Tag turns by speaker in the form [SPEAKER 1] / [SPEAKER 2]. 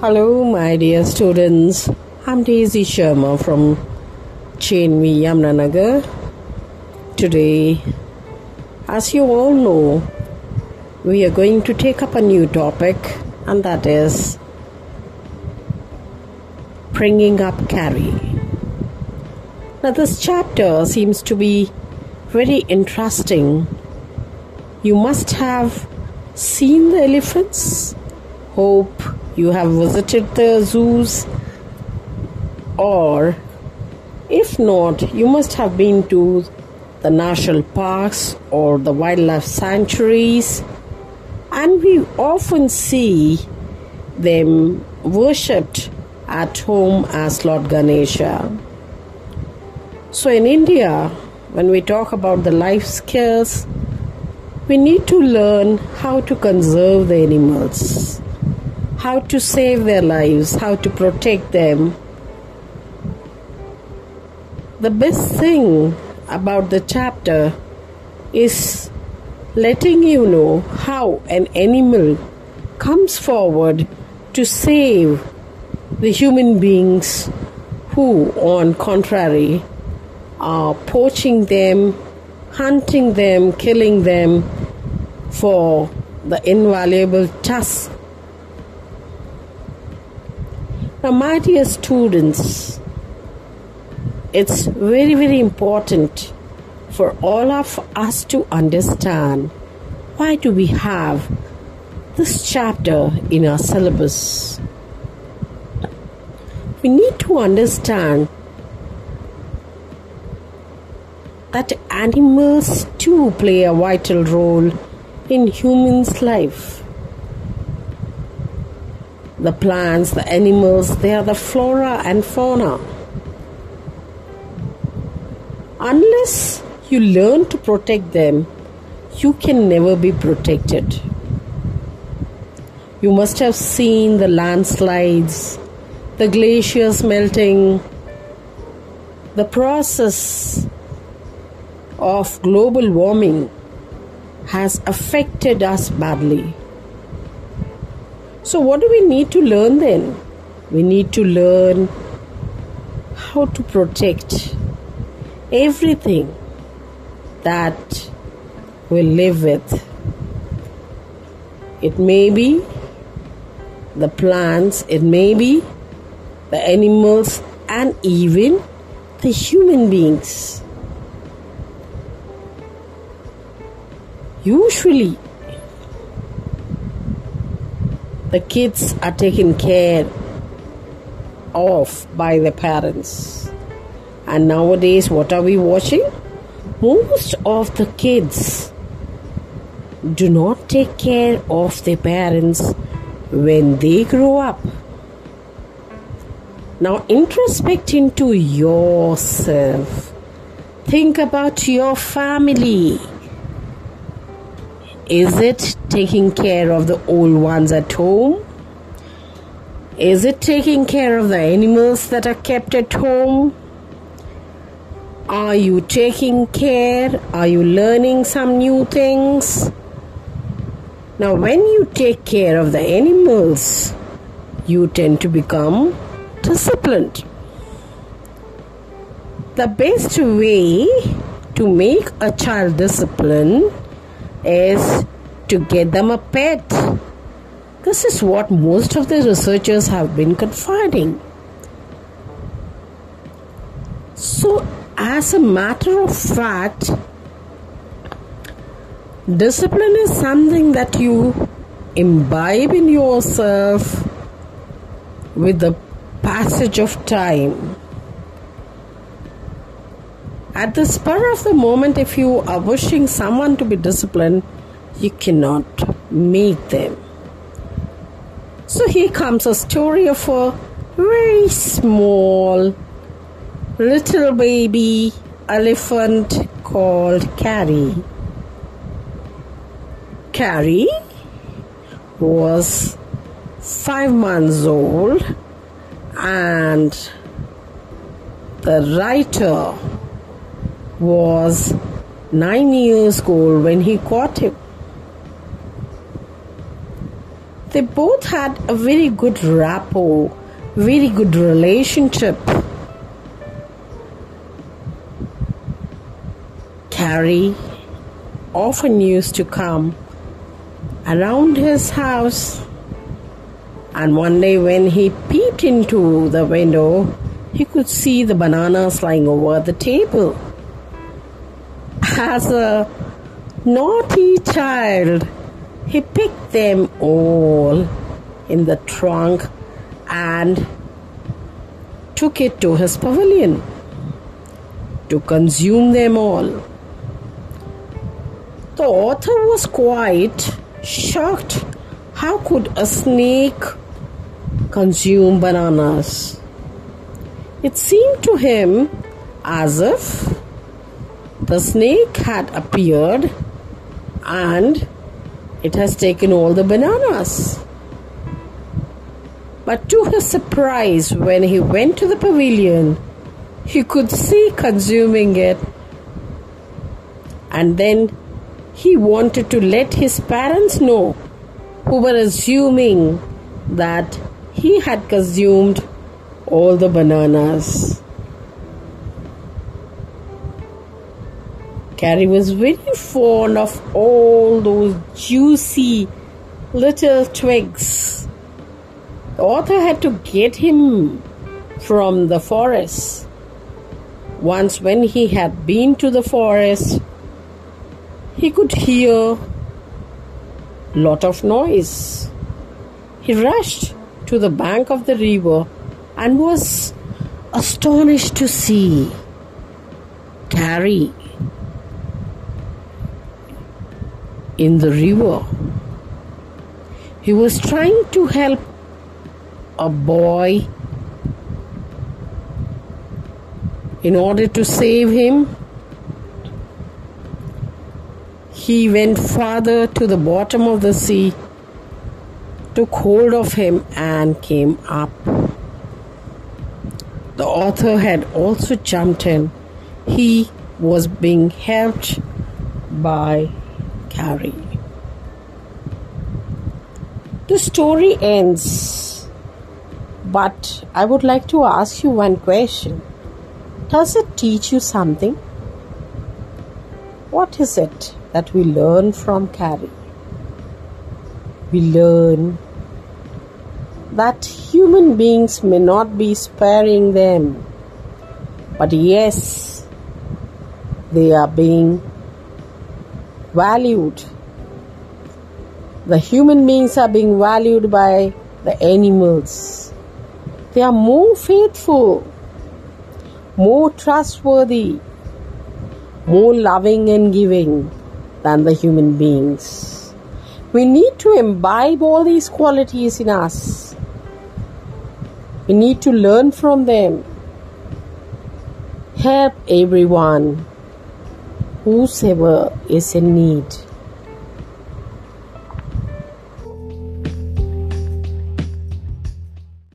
[SPEAKER 1] Hello, my dear students. I'm Daisy Sharma from Chenvi Yamunanagar. Today, as you all know, we are going to take up a new topic, and that is bringing up Kari. Now, this chapter seems to be very interesting. You must have seen the elephants. Hope you have visited the zoos. Or, if not, you must have been to the national parks or the wildlife sanctuaries. And we often see them worshipped at home as Lord Ganesha. So, in India, when we talk about the life skills, we need to learn how to conserve the animals, how to save their lives, how to protect them. The best thing about the chapter is letting you know how an animal comes forward to save the human beings who, on contrary, are poaching them, hunting them, killing them for the invaluable tusk. Now, my dear students, it's very, very important for all of us to understand why do we have this chapter in our syllabus. We need to understand that animals too play a vital role in humans' life. The plants, the animals, they are the flora and fauna. Unless you learn to protect them, you can never be protected. You must have seen the landslides, the glaciers melting, the process of global warming has affected us badly. So, what do we need to learn then? We need to learn how to protect everything that we live with. It may be the plants, it may be the animals, and even the human beings. Usually, the kids are taken care of by the parents. And nowadays, what are we watching? Most of the kids do not take care of their parents when they grow up. Now, introspect into yourself. Think about your family. Is it taking care of the old ones at home? Is it taking care of the animals that are kept at home? Are you taking care? Are you learning some new things? Now, when you take care of the animals, you tend to become disciplined. The best way to make a child disciplined is to get them a pet. This is what most of the researchers have been confiding. So, as a matter of fact, discipline is something that you imbibe in yourself with the passage of time. At the spur of the moment, if you are wishing someone to be disciplined, you cannot make them. So here comes a story of a very small little baby elephant called Kari. Kari was five months old and the writer was nine years old when he caught him. they both had a very good rapport, very good relationship. Kari often used to come around his house, and one day when he peeped into the window, he could see the bananas lying over the table. As a naughty child, he picked them all in the trunk and took it to his pavilion to consume them all. The author was quite shocked. How could a snake consume bananas? It seemed to him as if the snake had appeared and it has taken all the bananas. But to his surprise, when he went to the pavilion, he could see consuming it. And then he wanted to let his parents know, who were assuming that he had consumed all the bananas. Kari was very fond of all those juicy little twigs. The author had to get him from the forest. Once, when he had been to the forest, he could hear a lot of noise. He rushed to the bank of the river and was astonished to see Kari in the river. He was trying to help a boy in order to save him. He went farther to the bottom of the sea, took hold of him, and came up. The author had also jumped in. He was being helped by Kari. The story ends, but I would like to ask you one question. Does it teach you something? What is it that we learn from Kari? We learn that human beings may not be sparing them, but yes, they are being valued. The human beings are being valued by the animals. They are more faithful, more trustworthy, more loving and giving than the human beings. We need to imbibe all these qualities in us. We need to learn from them. Help everyone whosoever is in need.